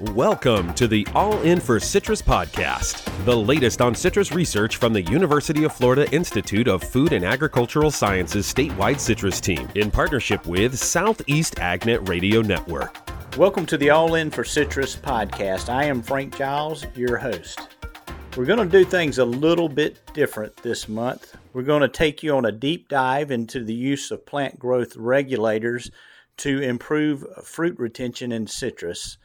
Welcome to the All In for Citrus podcast, the latest on citrus research from the University of Florida Institute of Food and Agricultural Sciences statewide citrus team in partnership with Southeast AgNet Radio Network. Welcome to the All In for Citrus podcast. I am Frank Giles, your host. We're going to do things a little bit different this month. We're going to take you on a deep dive into the use of plant growth regulators to improve fruit retention in citrus.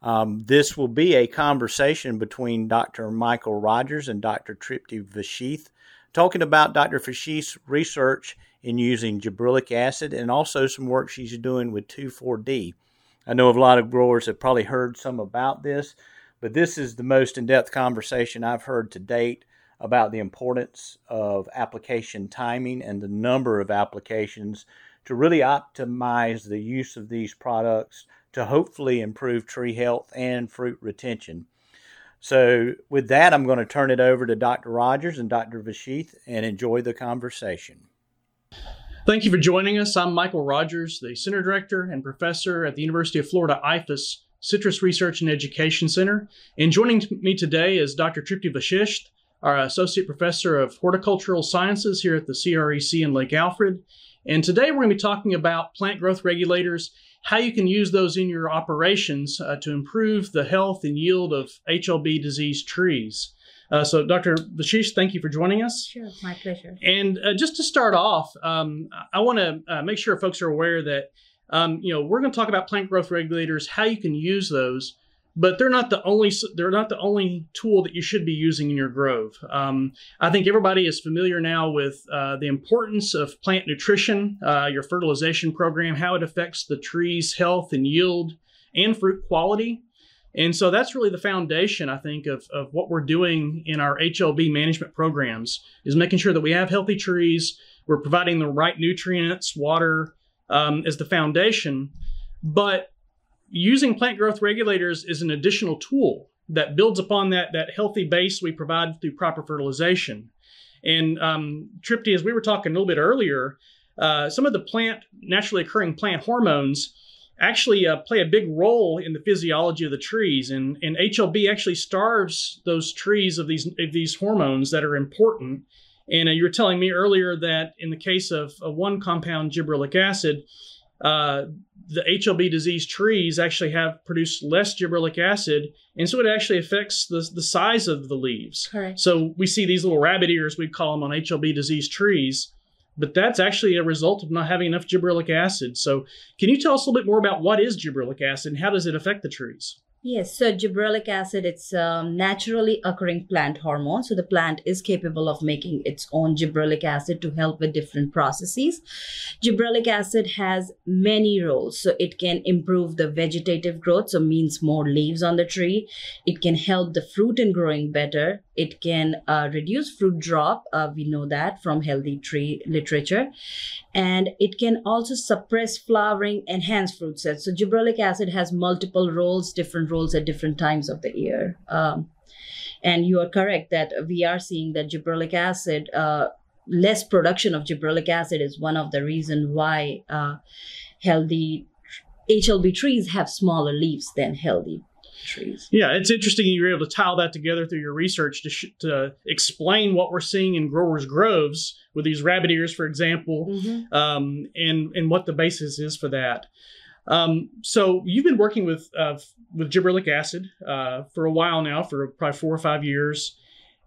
Um, this will be a conversation between Dr. Michael Rogers and Dr. Tripti Vashisth, talking about Dr. Vashisth's research in using gibberellic acid and also some work she's doing with 2,4-D. I know a lot of growers have probably heard some about this, but this is the most in depth conversation I've heard to date about the importance of application timing and the number of applications to really optimize the use of these products to hopefully improve tree health and fruit retention. So, with that, I'm going to turn it over to Dr. Rogers and Dr. Vashisth and enjoy the conversation. Thank you for joining us. I'm Michael Rogers, the Center Director and Professor at the University of Florida IFAS Citrus Research and Education Center. And joining me today is Dr. Tripti Vashisth, our Associate Professor of Horticultural Sciences here at the CREC in Lake Alfred. And today we're going to be talking about plant growth regulators how you can use those in your operations uh, to improve the health and yield of HLB disease trees. Uh, so, Dr. Vashisth, thank you for joining us. Sure, my pleasure. And uh, just to start off, um, I want to uh, make sure folks are aware that um, you know we're going to talk about plant growth regulators, how you can use those, but they're not the only they're not the only tool that you should be using in your grove. Um, I think everybody is familiar now with uh, the importance of plant nutrition, uh, your fertilization program, how it affects the tree's health and yield and fruit quality. And so that's really the foundation, I think, of, of what we're doing in our HLB management programs is making sure that we have healthy trees, we're providing the right nutrients, water um, as the foundation. But using plant growth regulators is an additional tool that builds upon that, that healthy base we provide through proper fertilization. And um, Tripti, as we were talking a little bit earlier, uh, some of the plant naturally occurring plant hormones actually uh, play a big role in the physiology of the trees, and, and HLB actually starves those trees of these of these hormones that are important. And uh, you were telling me earlier that in the case of one compound gibberellic acid, uh, the HLB disease trees actually have produced less gibberellic acid, and so it actually affects the, the size of the leaves. Correct. So we see these little rabbit ears, we call them on HLB disease trees, but that's actually a result of not having enough gibberellic acid. So can you tell us a little bit more about what is gibberellic acid and how does it affect the trees? Yes, so gibberellic acid, it's a naturally occurring plant hormone. So the plant is capable of making its own gibberellic acid to help with different processes. Gibberellic acid has many roles. So it can improve the vegetative growth, so means more leaves on the tree. It can help the fruit in growing better. It can uh, reduce fruit drop. Uh, we know that from healthy tree literature. And it can also suppress flowering, enhance fruit sets. So gibberellic acid has multiple roles, different roles at different times of the year. Um, and you are correct that we are seeing that gibberellic acid, uh, less production of gibberellic acid is one of the reason why uh, healthy HLB trees have smaller leaves than healthy trees. Yeah, it's interesting you were able to tie that together through your research to, sh- to explain what we're seeing in growers' groves with these rabbit ears, for example, mm-hmm. um, and and what the basis is for that. Um, so you've been working with uh, with gibberellic acid uh, for a while now, for probably four or five years,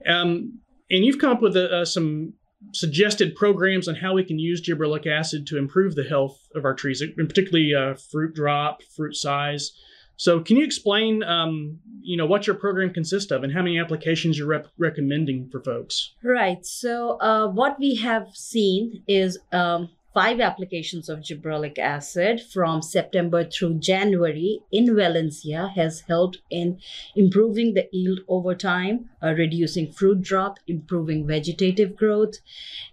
um, and you've come up with uh, some suggested programs on how we can use gibberellic acid to improve the health of our trees, and particularly uh, fruit drop, fruit size. So, can you explain, um, you know, what your program consists of and how many applications you're rep- recommending for folks? Right. So, uh, what we have seen is um, five applications of gibberellic acid from September through January in Valencia has helped in improving the yield over time, uh, reducing fruit drop, improving vegetative growth,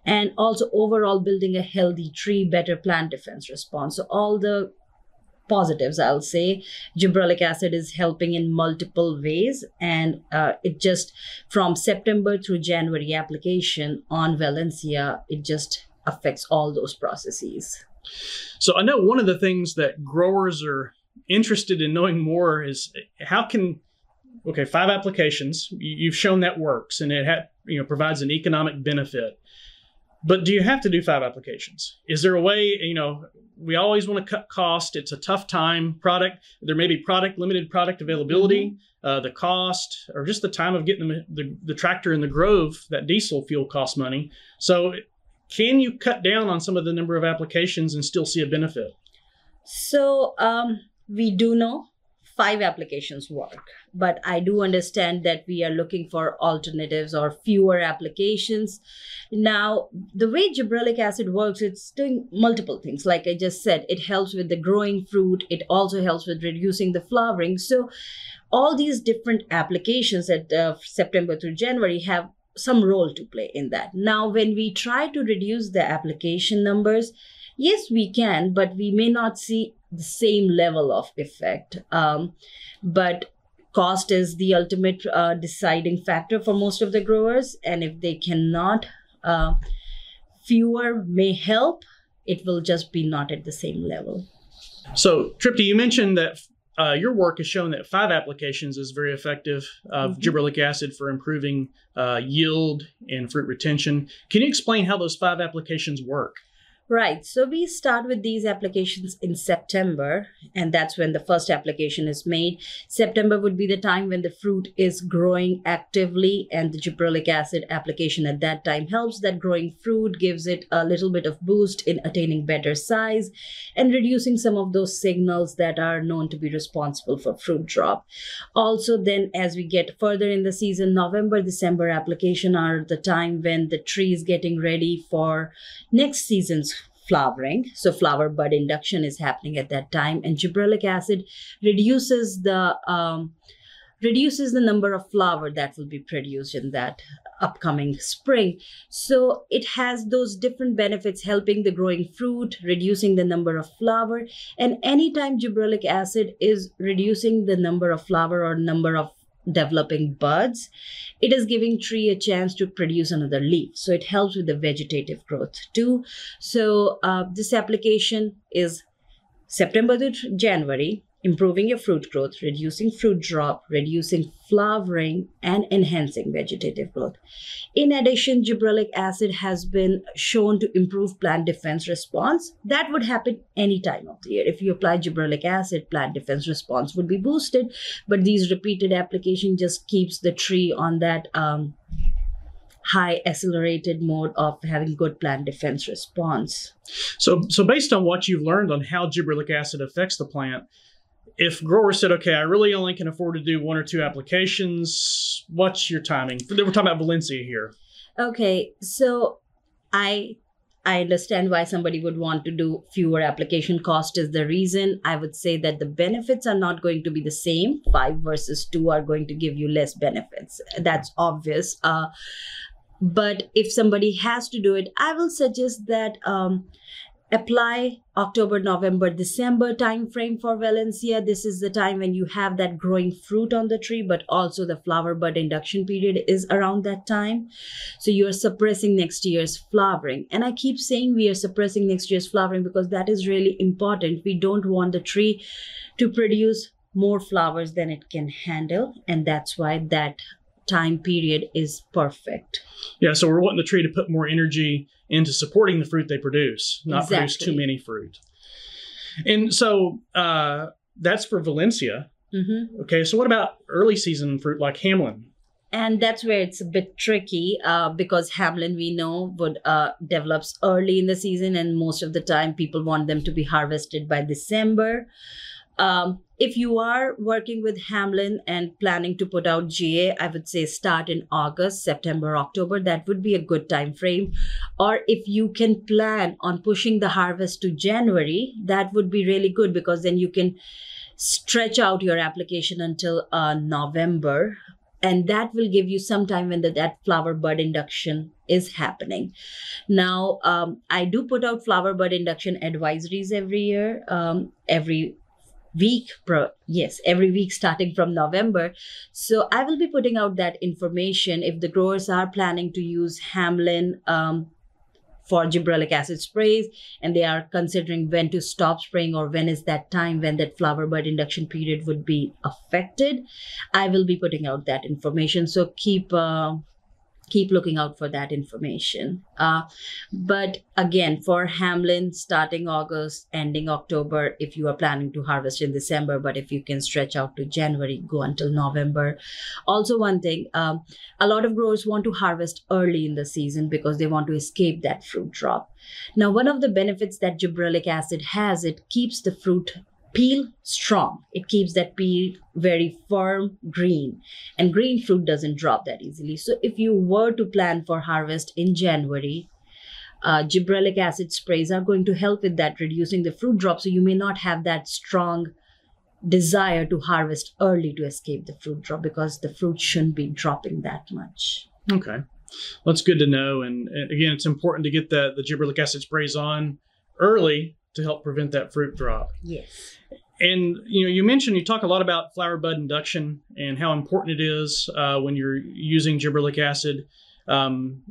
and also overall building a healthy tree, better plant defense response. So all the positives i'll say gibberellic acid is helping in multiple ways and uh, it just from september through january application on valencia it just affects all those processes. So I know one of the things that growers are interested in knowing more is how can okay five applications you've shown that works and it ha- you know provides an economic benefit. But do you have to do five applications? Is there a way you know we always want to cut cost. It's a tough time. Product there may be product limited product availability mm-hmm. uh, the cost or just the time of getting the, the, the tractor in the grove that diesel fuel costs money. So can you cut down on some of the number of applications and still see a benefit? So um, we do know five applications work but i do understand that we are looking for alternatives or fewer applications. Now the way gibberellic acid works it's doing multiple things. Like i just said it helps with the growing fruit. It also helps with reducing the flowering. So all these different applications at uh, september through january have some role to play in that now when we try to reduce the application numbers yes we can but we may not see the same level of effect. Um, but cost is the ultimate uh, deciding factor for most of the growers. And if they cannot, uh, fewer may help. It will just be not at the same level. So, Tripti, you mentioned that uh, your work has shown that five applications is very effective of mm-hmm. gibberellic acid for improving uh, yield and fruit retention. Can you explain how those five applications work? Right. So we start with these applications in September, and that's when the first application is made. September would be the time when the fruit is growing actively, and the gibberellic acid application at that time helps that growing fruit, gives it a little bit of boost in attaining better size and reducing some of those signals that are known to be responsible for fruit drop. Also, then as we get further in the season, November, December application are the time when the tree is getting ready for next season's flowering. So flower bud induction is happening at that time, and gibberellic acid reduces the um, reduces the number of flower that will be produced in that upcoming spring. So it has those different benefits helping the growing fruit, reducing the number of flower. And anytime gibberellic acid is reducing the number of flower or number of developing buds, it is giving tree a chance to produce another leaf. So it helps with the vegetative growth too. So uh, this application is September to January improving your fruit growth, reducing fruit drop, reducing flowering, and enhancing vegetative growth. In addition, gibberellic acid has been shown to improve plant defense response. That would happen any time of the year. If you apply gibberellic acid, plant defense response would be boosted, but these repeated application just keeps the tree on that um, high accelerated mode of having good plant defense response. So, so based on what you've learned on how gibberellic acid affects the plant, if growers said, okay, I really only can afford to do one or two applications, what's your timing? We're talking about Valencia here. Okay, so I I understand why somebody would want to do fewer application cost is the reason. I would say that the benefits are not going to be the same. Five versus two are going to give you less benefits. That's obvious. Uh, but if somebody has to do it, I will suggest that um, apply october november december time frame for valencia. This is the time when you have that growing fruit on the tree but also the flower bud induction period is around that time. So you're suppressing next year's flowering. And i keep saying we are suppressing next year's flowering because that is really important. We don't want the tree to produce more flowers than it can handle. And that's why that time period is perfect yeah so we're wanting the tree to put more energy into supporting the fruit they produce, not exactly. produce too many fruit. And so uh, that's for Valencia. Mm-hmm. Okay, so what about early season fruit like Hamlin? And that's where it's a bit tricky uh, because Hamlin, we know, would uh, develops early in the season, and most of the time people want them to be harvested by December. Um, if you are working with Hamlin and planning to put out GA, I would say start in August, September, October. That would be a good time frame. Or if you can plan on pushing the harvest to January, that would be really good because then you can stretch out your application until uh, November. And that will give you some time when the, that flower bud induction is happening. Now, um, I do put out flower bud induction advisories every year, um, every week pro yes every week starting from november. So i will be putting out that information if the growers are planning to use hamlin um, for gibberellic acid sprays and they are considering when to stop spraying or when is that time when that flower bud induction period would be affected. I will be putting out that information. So keep uh, keep looking out for that information. Uh, but again, for Hamlin, starting August, ending October, if you are planning to harvest in December, but if you can stretch out to January, go until November. Also, one thing, um, a lot of growers want to harvest early in the season because they want to escape that fruit drop. Now, one of the benefits that gibberellic acid has, it keeps the fruit peel strong. It keeps that peel very firm, green, and green fruit doesn't drop that easily. So, if you were to plan for harvest in January, uh, gibberellic acid sprays are going to help with that, reducing the fruit drop. So, you may not have that strong desire to harvest early to escape the fruit drop because the fruit shouldn't be dropping that much. Okay. Well, that's good to know. And uh, again, it's important to get the, the gibberellic acid sprays on early to help prevent that fruit drop. Yes. And you know, you mentioned you talk a lot about flower bud induction and how important it is uh, when you're using gibberellic acid. Um,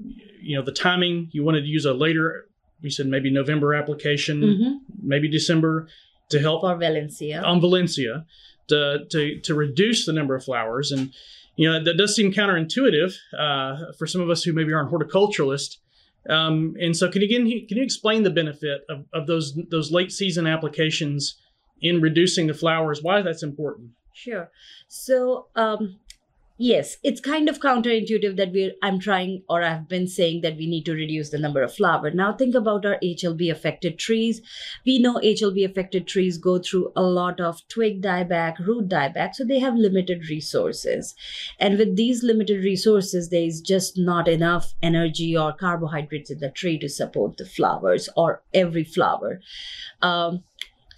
you know, the timing you wanted to use a later. You said maybe November application, Mm-hmm. maybe December, to help For Valencia. on Valencia to to to reduce the number of flowers. And you know that does seem counterintuitive uh, for some of us who maybe aren't horticulturalists. Um, and so, can you can you explain the benefit of, of those those late season applications in reducing the flowers? Why that's important? Sure. So, um, yes, it's kind of counterintuitive that we're I'm trying or I've been saying that we need to reduce the number of flower. Now think about our HLB affected trees. We know HLB affected trees go through a lot of twig dieback, root dieback, so they have limited resources. And with these limited resources, there is just not enough energy or carbohydrates in the tree to support the flowers or every flower. Um,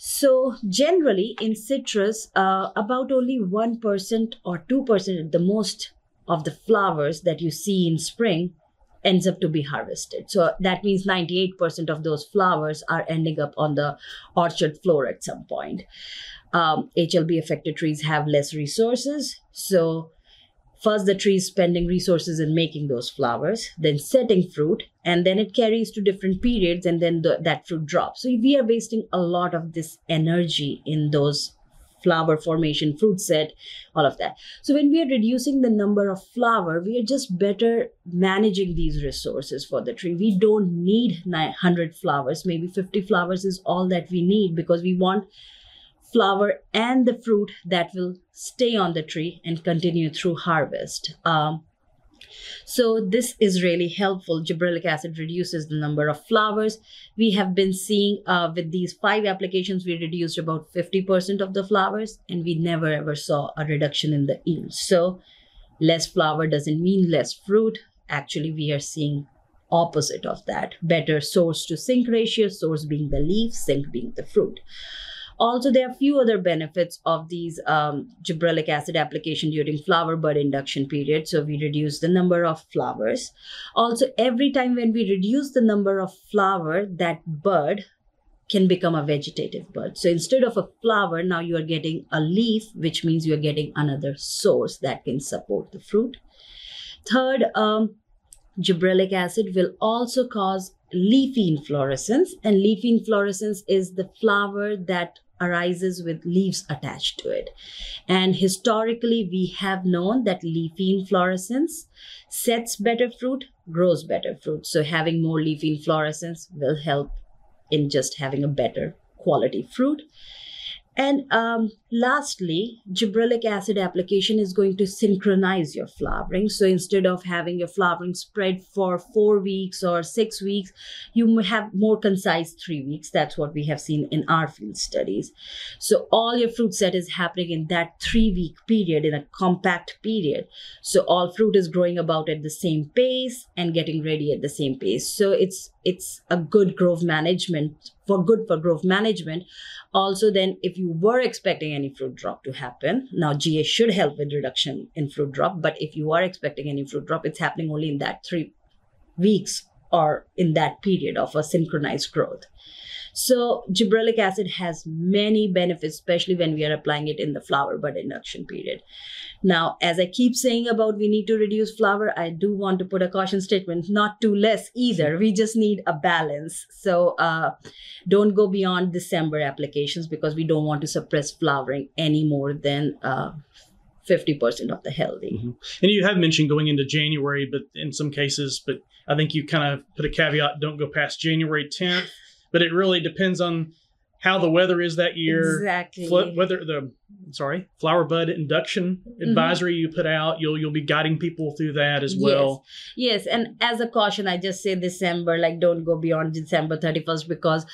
so generally in citrus, uh, about only 1% or 2% at the most of the flowers that you see in spring ends up to be harvested. So that means 98% of those flowers are ending up on the orchard floor at some point. Um, HLB affected trees have less resources. So first the tree is spending resources in making those flowers then setting fruit and then it carries to different periods and then the, that fruit drops. So we are wasting a lot of this energy in those flower formation fruit set all of that. So when we are reducing the number of flower we are just better managing these resources for the tree. We don't need 100 flowers. Maybe 50 flowers is all that we need because we want flower and the fruit that will stay on the tree and continue through harvest. Um, so this is really helpful. Gibberellic acid reduces the number of flowers. We have been seeing uh, with these five applications, we reduced about 50% of the flowers and we never ever saw a reduction in the yield. So less flower doesn't mean less fruit. Actually, we are seeing opposite of that. Better source to sink ratio, source being the leaf, sink being the fruit. Also, there are a few other benefits of these um, gibberellic acid application during flower bud induction period. So we reduce the number of flowers. Also, every time when we reduce the number of flower, that bud can become a vegetative bud. So instead of a flower, now you are getting a leaf, which means you are getting another source that can support the fruit. Third, um, gibberellic acid will also cause leafy inflorescence, and leafy inflorescence is the flower that arises with leaves attached to it. And historically, we have known that leafy inflorescence sets better fruit, grows better fruit. So, having more leafy inflorescence will help in just having a better quality fruit. And um, lastly, gibberellic acid application is going to synchronize your flowering. So instead of having your flowering spread for four weeks or six weeks, you have more concise three weeks. That's what we have seen in our field studies. So all your fruit set is happening in that three week period, in a compact period. So all fruit is growing about at the same pace and getting ready at the same pace. So it's it's a good growth management for good for growth management. Also, then if you were expecting any fruit drop to happen, now GA should help with reduction in fruit drop. But if you are expecting any fruit drop, it's happening only in that three weeks or in that period of a synchronized growth. So gibberellic acid has many benefits, especially when we are applying it in the flower bud induction period. Now, as I keep saying about we need to reduce flower, I do want to put a caution statement, not too less either. We just need a balance. So uh, don't go beyond December applications because we don't want to suppress flowering any more than uh, 50% of the healthy. Mm-hmm. And you have mentioned going into January, but in some cases, but I think you kind of put a caveat don't go past January 10th. But it really depends on how the weather is that year. Exactly. Fl- whether the sorry flower bud induction advisory mm-hmm. you put out, you'll you'll be guiding people through that as well. Yes. yes, and as a caution, I just say December, like don't go beyond December thirty first because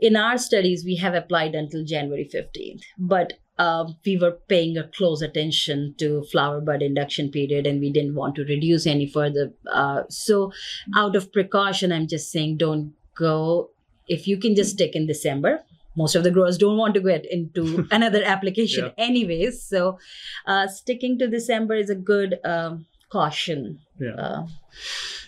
in our studies we have applied until January fifteenth, but uh, we were paying a close attention to flower bud induction period and we didn't want to reduce any further. Uh, so, out of precaution, I'm just saying don't go. If you can just stick in December, most of the growers don't want to get into another application yeah. anyways. So, uh, sticking to December is a good um, caution. Yeah. Uh,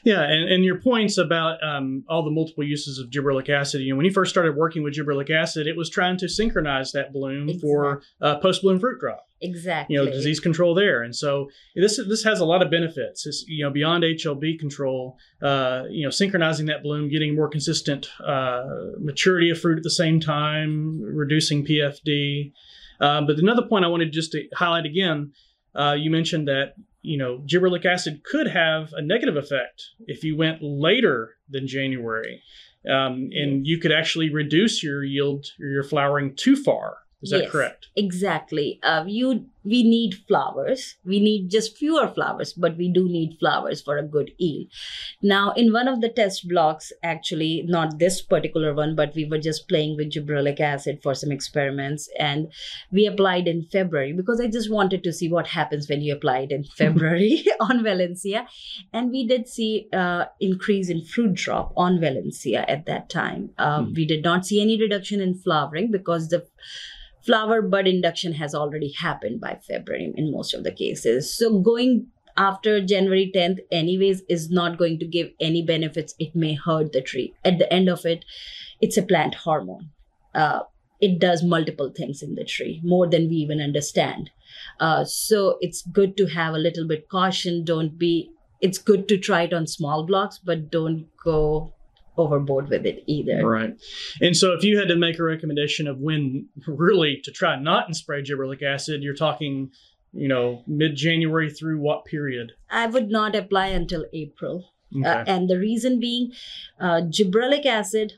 yeah, and, and your points about um, all the multiple uses of gibberellic acid. You know, when you first started working with gibberellic acid, it was trying to synchronize that bloom exactly. for uh, post bloom fruit drop. Exactly. You know, disease control there, and so this this has a lot of benefits. It's, you know, beyond HLB control, uh, you know, synchronizing that bloom, getting more consistent uh, maturity of fruit at the same time, reducing PFD. Um, but another point I wanted just to highlight again, uh, you mentioned that you know, gibberellic acid could have a negative effect if you went later than January. Um, and you could actually reduce your yield or your flowering too far. Is that yes, correct? Exactly. Uh, you we need flowers. We need just fewer flowers, but we do need flowers for a good yield. Now, in one of the test blocks, actually, not this particular one, but we were just playing with gibberellic acid for some experiments, and we applied in February because I just wanted to see what happens when you apply it in February on Valencia, and we did see uh, increase in fruit drop on Valencia at that time. Um, hmm. We did not see any reduction in flowering because the flower bud induction has already happened by February in most of the cases. So going after January 10th, anyways, is not going to give any benefits. It may hurt the tree. At the end of it, it's a plant hormone. Uh, it does multiple things in the tree, more than we even understand. Uh, so it's good to have a little bit caution. Don't be, it's good to try it on small blocks, but don't go overboard with it either. Right. And so if you had to make a recommendation of when really to try not and spray gibberellic acid, you're talking, you know, mid January through what period? I would not apply until April. Uh, okay. Uh, and the reason being, uh, gibberellic acid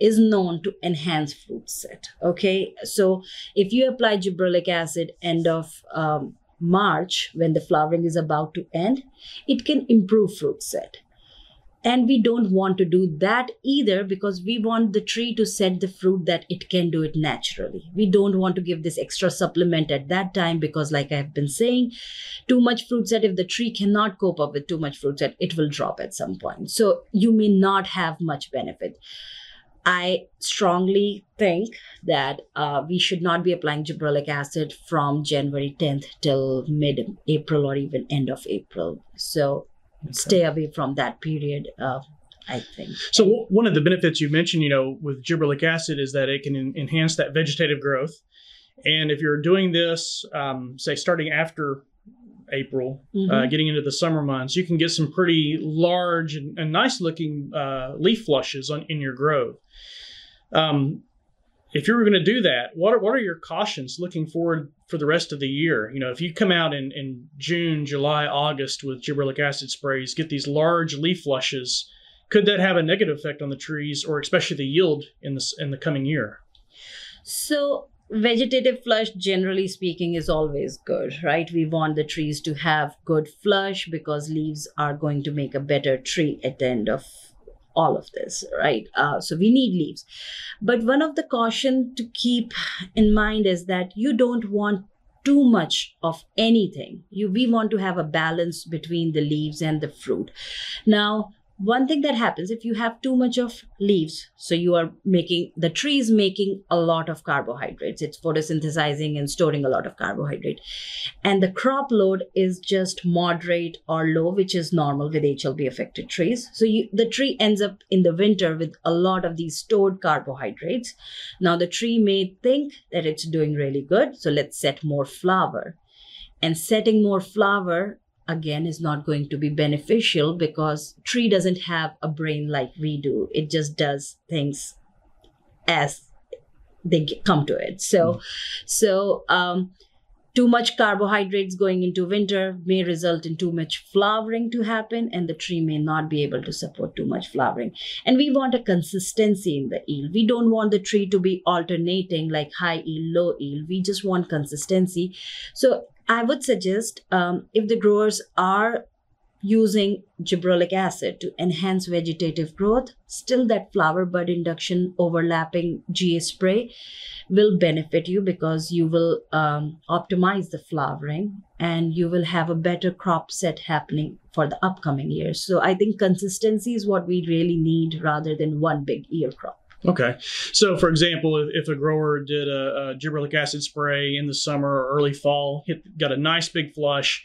is known to enhance fruit set. Okay. So if you apply gibberellic acid end of um, March, when the flowering is about to end, it can improve fruit set and we don't want to do that either because we want the tree to set the fruit that it can do it naturally. We don't want to give this extra supplement at that time because, like I've been saying, too much fruit set, if the tree cannot cope up with too much fruit set, it will drop at some point. So you may not have much benefit. I strongly think that uh, we should not be applying gibberellic acid from January 10th till mid April or even end of April. So okay. stay away from that period. Uh, I think. So one of the benefits you mentioned, you know, with gibberellic acid is that it can en- enhance that vegetative growth. And if you're doing this, um, say starting after April, uh, mm-hmm. uh, getting into the summer months, you can get some pretty large and, and nice looking uh, leaf flushes on in your growth. Um, if you were going to do that, what are, what are your cautions looking forward for the rest of the year? You know, if you come out in, in June, July, August with gibberellic acid sprays, get these large leaf flushes, could that have a negative effect on the trees or especially the yield in the, in the coming year? So, vegetative flush, generally speaking, is always good, right? We want the trees to have good flush because leaves are going to make a better tree at the end of all of this, right? Uh, so we need leaves. But one of the caution to keep in mind is that you don't want too much of anything. You we want to have a balance between the leaves and the fruit. Now, one thing that happens if you have too much of leaves so you are making the tree is making a lot of carbohydrates. It's photosynthesizing and storing a lot of carbohydrate. And the crop load is just moderate or low which is normal with hlb affected trees. So you, the tree ends up in the winter with a lot of these stored carbohydrates. Now the tree may think that it's doing really good so let's set more flower. And setting more flower again is not going to be beneficial because tree doesn't have a brain like we do. It just does things as they come to it. So mm. so um too much carbohydrates going into winter may result in too much flowering to happen and the tree may not be able to support too much flowering. And we want a consistency in the yield. We don't want the tree to be alternating like high yield low yield. We just want consistency. So I would suggest um, if the growers are using gibberellic acid to enhance vegetative growth, still that flower bud induction overlapping GA spray will benefit you because you will um, optimize the flowering and you will have a better crop set happening for the upcoming years. So I think consistency is what we really need rather than one big ear crop. Okay. So, for example, if, if a grower did a, a gibberellic acid spray in the summer or early fall, hit, got a nice big flush,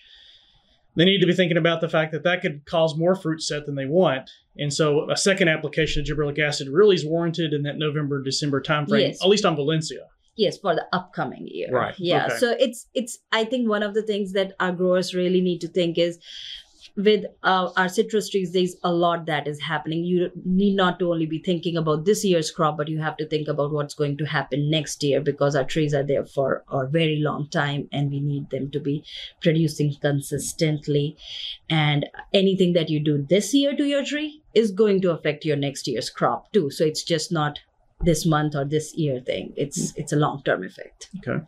they need to be thinking about the fact that that could cause more fruit set than they want. And so, a second application of gibberellic acid really is warranted in that November December timeframe, yes. at least on Valencia. Yes, for the upcoming year. Right. Yeah. Okay. So it's it's I think one of the things that our growers really need to think is with uh, our citrus trees, there's a lot that is happening. You need not to only be thinking about this year's crop, but you have to think about what's going to happen next year because our trees are there for a very long time and we need them to be producing consistently. And anything that you do this year to your tree is going to affect your next year's crop too. So it's just not this month or this year thing. It's hmm. it's a long term effect. Okay,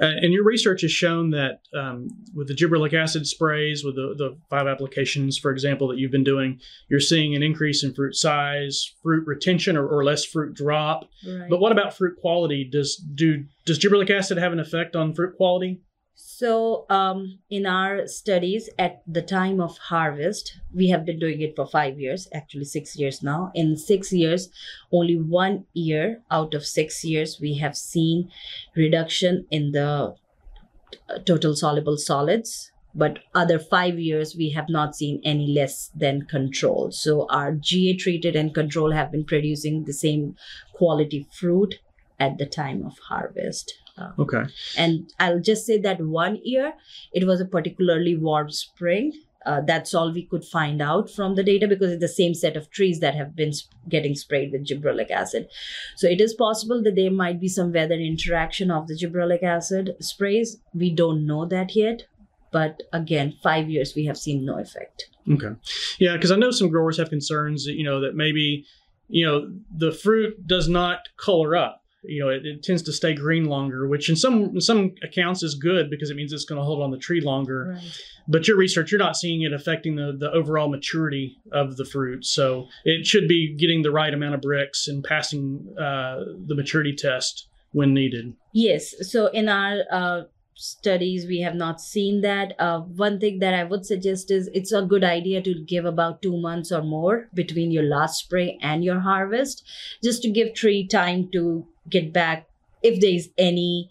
uh, and your research has shown that um, with the gibberellic acid sprays, with the, the five applications, for example, that you've been doing, you're seeing an increase in fruit size, fruit retention, or, or less fruit drop. Right. But what about fruit quality? Does do does gibberellic acid have an effect on fruit quality? So, um, in our studies at the time of harvest, we have been doing it for five years, actually six years now. In six years, only one year out of six years, we have seen reduction in the uh, total soluble solids. But other five years, we have not seen any less than control. So, our GA treated and control have been producing the same quality fruit at the time of harvest. Okay. And I'll just say that one year it was a particularly warm spring. Uh, that's all we could find out from the data because it's the same set of trees that have been sp- getting sprayed with gibberellic acid. So it is possible that there might be some weather interaction of the gibberellic acid sprays. We don't know that yet. But again, five years we have seen no effect. Okay. Yeah, because I know some growers have concerns, you know, that maybe, you know, the fruit does not color up you know, it, it, tends to stay green longer, which in some in some accounts is good because it means it's going to hold on the tree longer. Right. But your research, you're not seeing it affecting the the overall maturity of the fruit, so it should be getting the right amount of Brix and passing uh, the maturity test when needed. Yes. So in our uh, studies we have not seen that uh, one thing that i would suggest is it's a good idea to give about two months or more between your last spray and your harvest just to give tree time to get back if there's any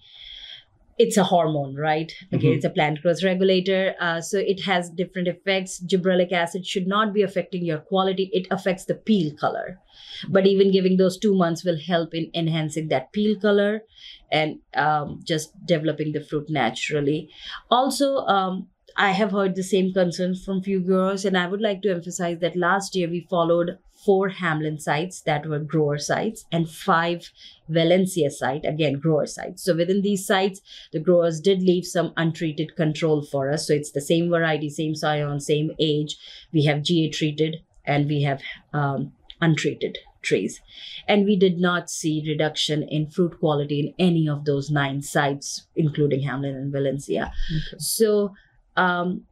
it's a hormone right? Okay mm-hmm. it's a plant growth regulator. Uh, so it has different effects. Gibberellic acid should not be affecting your quality. It affects the peel color. But even giving those two months will help in enhancing that peel color and um, just developing the fruit naturally. Also um, I have heard the same concerns from few growers, and I would like to emphasize that last year we followed four Hamlin sites that were grower sites and five Valencia site, again, grower sites. So within these sites, the growers did leave some untreated control for us. So it's the same variety, same scion, same age. We have GA treated and we have um, untreated trees. And we did not see reduction in fruit quality in any of those nine sites, including Hamlin and Valencia. Okay. So um,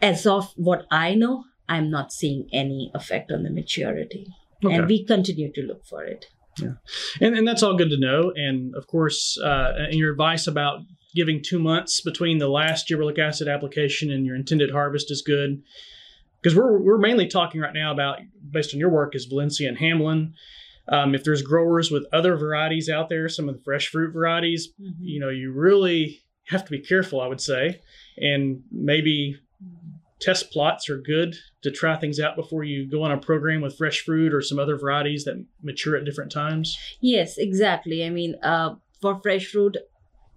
as of what I know, I'm not seeing any effect on the maturity. Okay. And we continue to look for it. Yeah. And, and that's all good to know. And of course, uh, and your advice about giving two months between the last gibberellic acid application and your intended harvest is good. because we're we're mainly talking right now about based on your work is Valencia and Hamlin. Um, if there's growers with other varieties out there, some of the fresh fruit varieties, Mm-hmm. you know, you really have to be careful, I would say, and maybe test plots are good to try things out before you go on a program with fresh fruit or some other varieties that mature at different times. Yes, exactly. I mean, uh, for fresh fruit,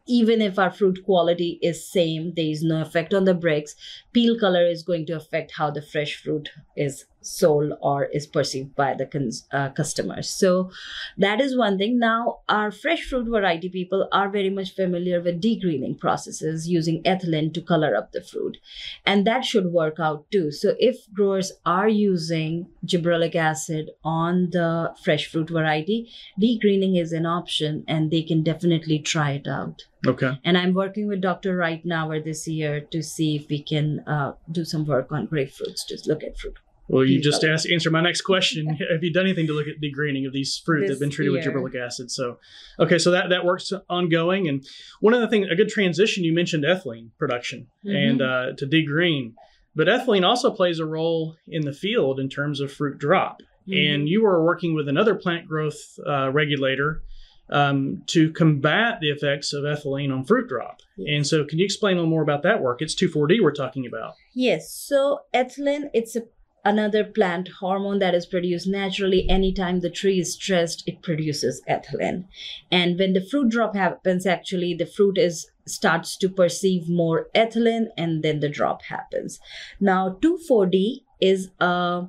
even if our fruit quality is same, there is no effect on the Brix. Peel color is going to affect how the fresh fruit is sold or is perceived by the cons- uh, customers. So that is one thing. Now, our fresh fruit variety people are very much familiar with degreening processes using ethylene to color up the fruit, and that should work out too. So if growers are using gibberellic acid on the fresh fruit variety, degreening is an option and they can definitely try it out Okay. and i'm working with dr right now or this year to see if we can uh, do some work on grapefruits to look at fruit Well, you just asked answer my next question. Have you done anything to look at degreening of these fruit that have been treated with year. gibberellic acid? So, okay, so that that works ongoing. And one of the things, a good transition, you mentioned ethylene production Mhm. and uh, to degreen, but ethylene also plays a role in the field in terms of fruit drop. Mm-hmm. And you were working with another plant growth uh, regulator um, to combat the effects of ethylene on fruit drop. And so, can you explain a little more about that work? It's 2,4-D we're talking about. yes so ethylene it's a, another plant hormone that is produced naturally anytime the tree is stressed it produces ethylene. And when the fruit drop happens actually the fruit is starts to perceive more ethylene and then the drop happens. Now 2,4-D is a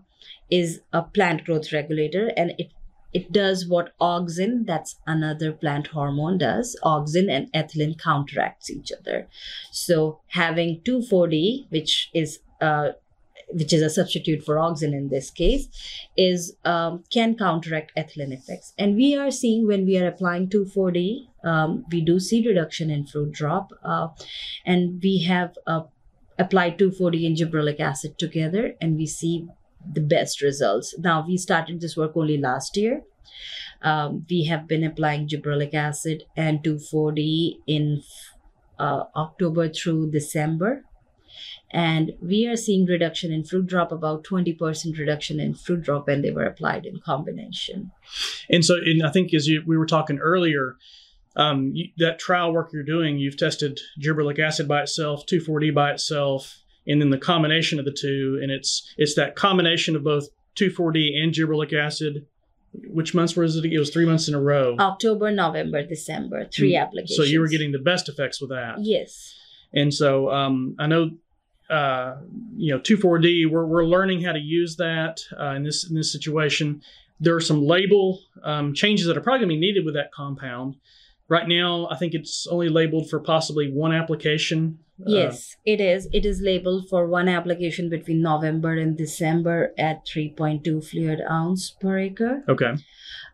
is a plant growth regulator and it it does what auxin that's another plant hormone does. Auxin and ethylene counteracts each other. So having 2,4-D which is uh which is a substitute for auxin in this case is um, can counteract ethylene effects and we are seeing when we are applying 2,4-D um, we do see reduction in fruit drop uh, and we have uh, applied 2,4-D and gibberellic acid together and we see the best results. Now, we started this work only last year. Um, we have been applying gibberellic acid and 2,4-D in uh, October through December. And we are seeing reduction in fruit drop, about 20% reduction in fruit drop when they were applied in combination. And so, and I think as you, we were talking earlier, um, you, that trial work you're doing, you've tested gibberellic acid by itself, 2,4-D by itself, and then the combination of the two. And it's it's that combination of both 2,4-D and gibberellic acid. Which months was it? It was three months in a row. October, November, December, three Mm, applications. So you were getting the best effects with that. Yes. And so um, I know, uh, you know, 2,4-D, we're, we're learning how to use that uh, in this in this situation. There are some label um, changes that are probably going to be needed with that compound. Right now, I think it's only labeled for possibly one application. Uh, Yes, it is. It is labeled for one application between November and December at 3.2 fluid ounce per acre. okay.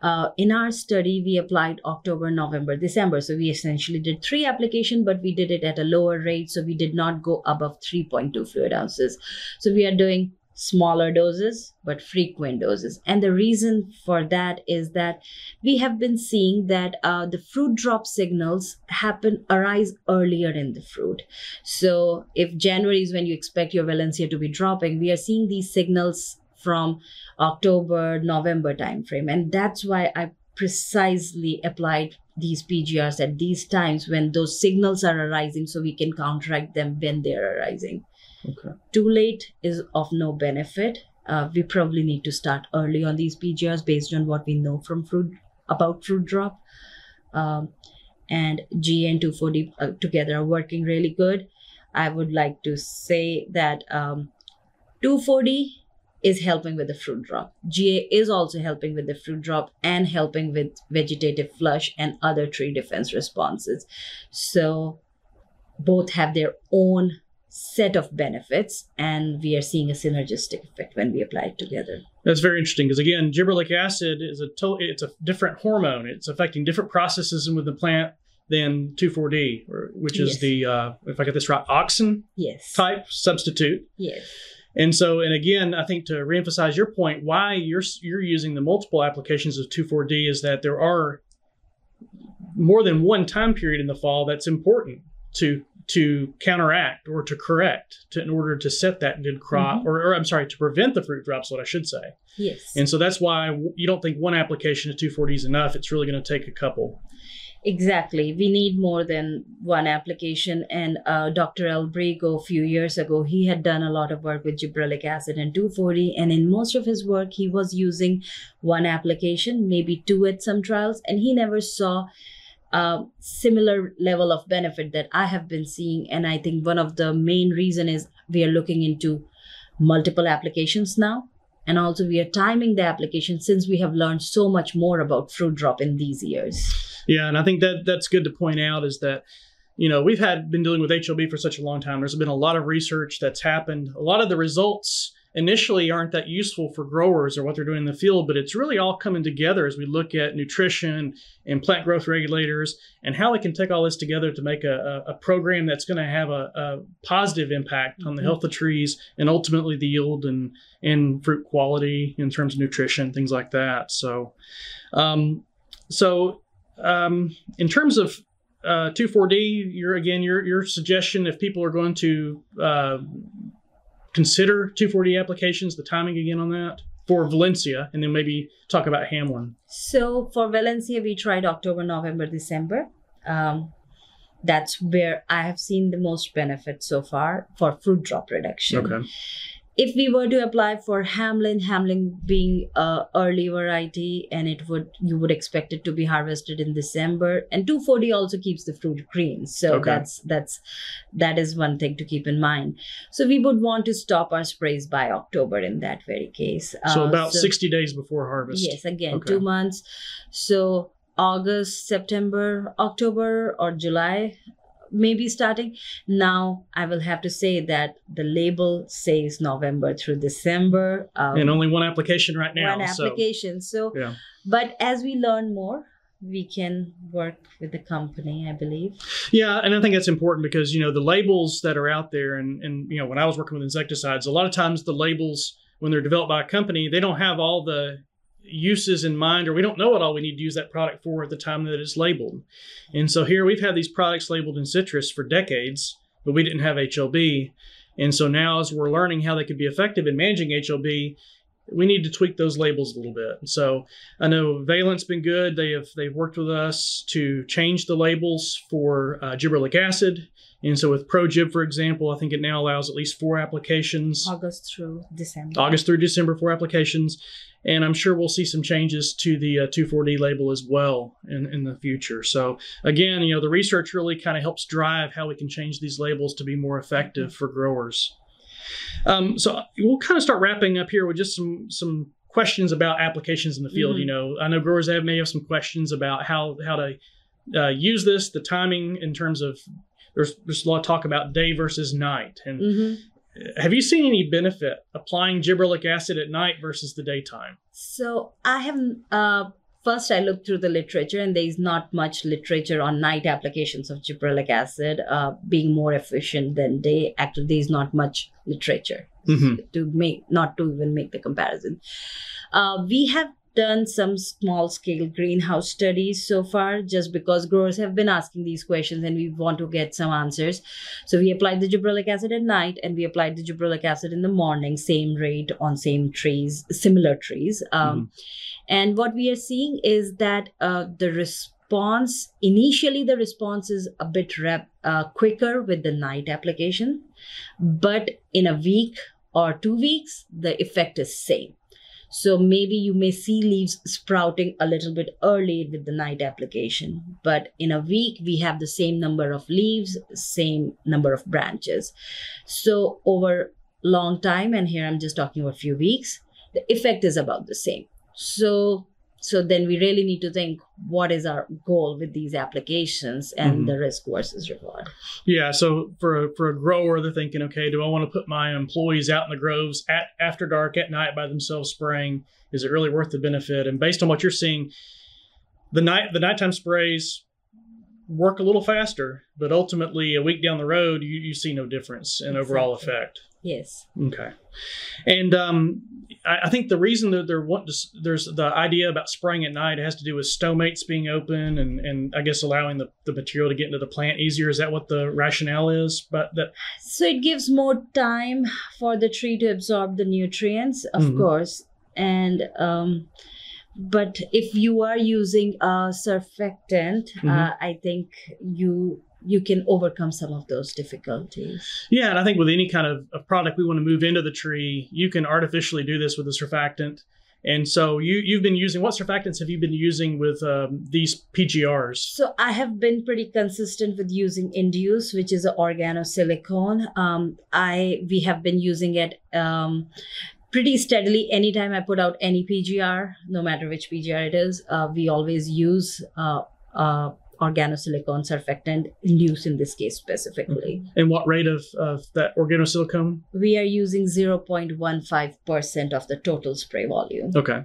Uh, in our study, we applied October, November, December. So we essentially did three application, but we did it at a lower rate. So we did not go above 3.2 fluid ounces. So we are doing smaller doses, but frequent doses. And the reason for that is that we have been seeing that uh, the fruit drop signals happen, arise earlier in the fruit. So if January is when you expect your Valencia to be dropping, we are seeing these signals from October, November timeframe. And that's why I precisely applied these PGRs at these times when those signals are arising so we can counteract them when they're arising. Okay. Too late is of no benefit. Uh, we probably need to start early on these PGRs based on what we know from fruit about fruit drop. Um, and G and 2,4-D uh, together are working really good. I would like to say that um, 2,4-D is helping with the fruit drop. GA is also helping with the fruit drop and helping with vegetative flush and other tree defense responses. So both have their own set of benefits, and we are seeing a synergistic effect when we apply it together. That's very interesting because again, gibberellic acid is a to- it's a different hormone. It's affecting different processes within the plant than 2,4-D, which is Yes. the uh, if I get this right, auxin Yes. type substitute. Yes. And so, and again, I think to reemphasize your point, why you're you're using the multiple applications of 2,4-D is that there are more than one time period in the fall that's important to to counteract or to correct to, in order to set that good crop, Mhm. or, or I'm sorry, to prevent the fruit drops, what I should say. Yes. And so that's why you don't think one application of 2,4-D is enough. It's really going to take a couple. Exactly. We need more than one application. And uh, Dr. Albrigo, a few years ago, he had done a lot of work with gibberellic acid and 2,4-D. And in most of his work, he was using one application, maybe two at some trials, and he never saw a similar level of benefit that I have been seeing. And I think one of the main reason is we are looking into multiple applications now. And also, we are timing the application since we have learned so much more about fruit drop in these years. Yeah, and I think that that's good to point out is that you know we've had been dealing with HLB for such a long time. There's been a lot of research that's happened. A lot of the results initially aren't that useful for growers or what they're doing in the field, but it's really all coming together as we look at nutrition and plant growth regulators and how we can take all this together to make a, a, program that's going to have a, a positive impact on the Mhm. health of trees and ultimately the yield and and fruit quality in terms of nutrition, things like that. So, um, so um, in terms of uh, 2,4-D, your again your your suggestion if people are going to uh, consider 2,4-D applications, the timing again on that for Valencia, and then maybe talk about Hamlin. So for Valencia, we tried October, November, December. Um, that's where I have seen the most benefit so far for fruit drop reduction. Okay. If we were to apply for Hamlin, Hamlin being a early variety, and it would you would expect it to be harvested in December, and 2,4-D also keeps the fruit green. So Okay. that's that's that is one thing to keep in mind. So we would want to stop our sprays by October in that very case. So Uh, about 60 days before harvest. Yes, again, Okay. two months. So August, September, October, or July, maybe starting. Now I will have to say that the label says November through December. Um, And only one application right now. one so application. So, Yeah. but as we learn more, we can work with the company, I believe. Yeah, and I think that's important because you know the labels that are out there, and and you know when I was working with insecticides, a lot of times the labels when they're developed by a company, they don't have all the uses in mind, or we don't know what all we need to use that product for at the time that it's labeled. And so here we've had these products labeled in citrus for decades, but we didn't have HLB. And so now as we're learning how they could be effective in managing HLB, we need to tweak those labels a little bit. So I know Valent's been good. They have they've worked with us to change the labels for uh, gibberellic acid. And so with ProGib, for example, I think it now allows at least four applications, August through December. August through December, four applications. And I'm sure we'll see some changes to the uh, 2,4-D label as well in, in the future. So again, you know, the research really kind of helps drive how we can change these labels to be more effective for growers. Um, so we'll kind of start wrapping up here with just some some questions about applications in the field. Mhm. You know, I know growers have may have some questions about how how to uh, use this, the timing in terms of there's there's a lot of talk about day versus night. And Mhm. Have you seen any benefit applying gibberellic acid at night versus the daytime? So I have uh, first I looked through the literature, and there is not much literature on night applications of gibberellic acid uh, being more efficient than day. Actually, there is not much literature Mhm. to make, not to even make the comparison. Uh, we have done some small scale greenhouse studies so far just because growers have been asking these questions and we want to get some answers. So we applied the gibberellic acid at night and we applied the gibberellic acid in the morning same rate on same trees similar trees. Um, and what we are seeing is that uh, the response initially the response is a bit rep, uh, quicker with the night application but in a week or two weeks the effect is same so maybe you may see leaves sprouting a little bit early with the night application. But in a week we have the same number of leaves same number of branches. So over long time and here i'm just talking about a few weeks the effect is about the same. So so then we really need to think what is our goal with these applications and Mhm. the risk versus reward Yeah, so for a, for a grower, they're thinking, okay, do I want to put my employees out in the groves at after dark at night by themselves spraying? Is it really worth the benefit? And based on what you're seeing, the night the nighttime sprays work a little faster, but ultimately a week down the road, you, you see no difference in overall effect. Yes. Okay. And um, I, I think the reason that there want to, there's the idea about spraying at night has to do with stomates being open and, and I guess allowing the, the material to get into the plant easier. Is that what the rationale is? But that So it gives more time for the tree to absorb the nutrients, of Mhm. course. And um, but if you are using a surfactant, uh, Mhm. I think you you can overcome some of those difficulties. Yeah, and I think with any kind of, of product we want to move into the tree, you can artificially do this with a surfactant. And so you you've been using what surfactants have you been using with um, these PGRs? So I have been pretty consistent with using Induce, which is an organosilicone. Um, I we have been using it um, pretty steadily. Anytime I put out any PGR, no matter which PGR it is, uh, we always use uh, uh, organosilicone surfactant, Induce in this case specifically. And what rate of, of that organosilicone? We are using 0.15% of the total spray volume. Okay.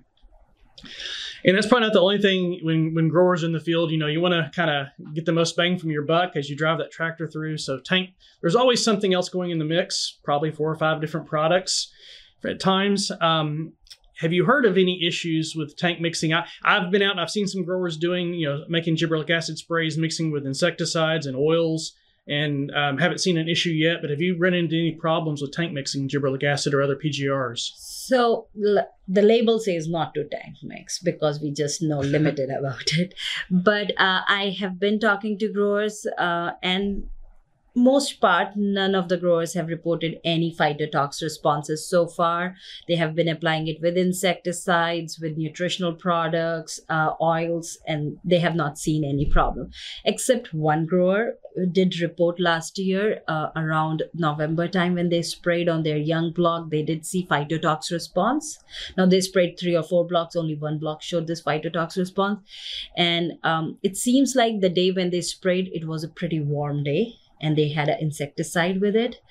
And that's probably not the only thing when when growers in the field, you know, you want to kind of get the most bang from your buck as you drive that tractor through. So tank, there's always something else going in the mix, probably four or five different products at times. Um, have you heard of any issues with tank mixing? I, I've been out and I've seen some growers doing, you know, making gibberellic acid sprays, mixing with insecticides and oils, and um, haven't seen an issue yet. But have you run into any problems with tank mixing gibberellic acid or other PGRs? So l- the label says not to tank mix because we just know limited about it. But uh, I have been talking to growers, uh, and most part, none of the growers have reported any phytotox responses so far. They have been applying it with insecticides, with nutritional products, uh, oils, and they have not seen any problem. Except one grower did report last year uh, around November time when they sprayed on their young block, they did see phytotox response. Now they sprayed three or four blocks, only one block showed this phytotox response. And um, it seems like the day when they sprayed, it was a pretty warm day and they had an insecticide with it.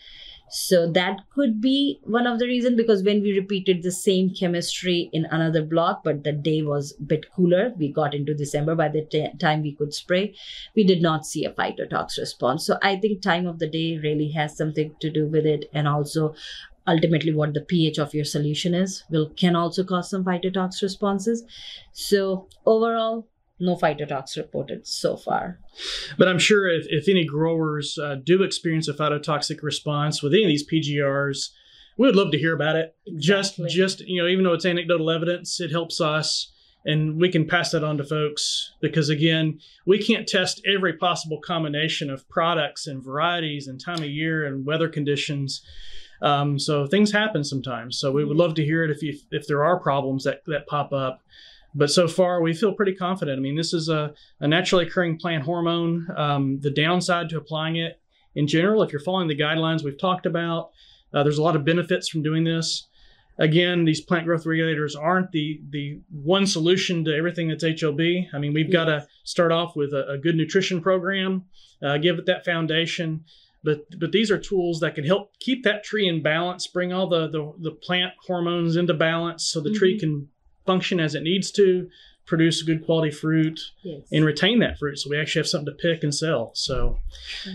So that could be one of the reasons because when we repeated the same chemistry in another block, but the day was a bit cooler, we got into December by the t- time we could spray, we did not see a phytotox response. So I think time of the day really has something to do with it, and also ultimately what the pH of your solution is will can also cause some phytotox responses. So overall, no phytotox reported so far. But I'm sure if, if any growers uh, do experience a phytotoxic response with any of these PGRs, we would love to hear about it. Exactly. Just, just you know, even though it's anecdotal evidence, it helps us, and we can pass that on to folks because again, we can't test every possible combination of products and varieties and time of year and weather conditions. Um, so things happen sometimes. So we would love to hear it if you, if there are problems that that pop up. But so far, we feel pretty confident. I mean, this is a, a naturally occurring plant hormone. Um, the downside to applying it in general, if you're following the guidelines we've talked about, uh, there's a lot of benefits from doing this. Again, these plant growth regulators aren't the the one solution to everything that's HLB. I mean, we've got to start off with a, a good nutrition program, uh, give it that foundation. But but these are tools that can help keep that tree in balance, bring all the the, the plant hormones into balance, so the tree Mhm. can function as it needs to, produce good quality fruit, Yes. and retain that fruit so we actually have something to pick and sell. So,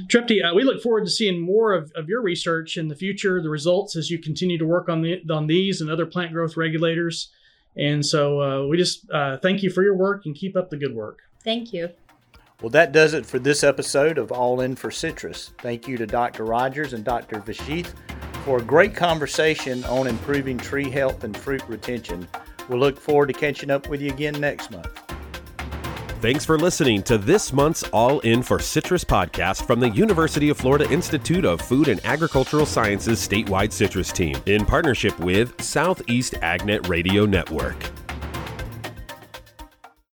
Tripti, uh, we look forward to seeing more of, of your research in the future, the results as you continue to work on the on these and other plant growth regulators. And so uh, we just uh, thank you for your work and keep up the good work. Thank you. Well, that does it for this episode of All In for Citrus. Thank you to Dr. Rogers and Dr. Vashisth for a great conversation on improving tree health and fruit retention. We'll look forward to catching up with you again next month. Thanks for listening to this month's All In for Citrus podcast from the University of Florida Institute of Food and Agricultural Sciences statewide citrus team in partnership with Southeast AgNet Radio Network.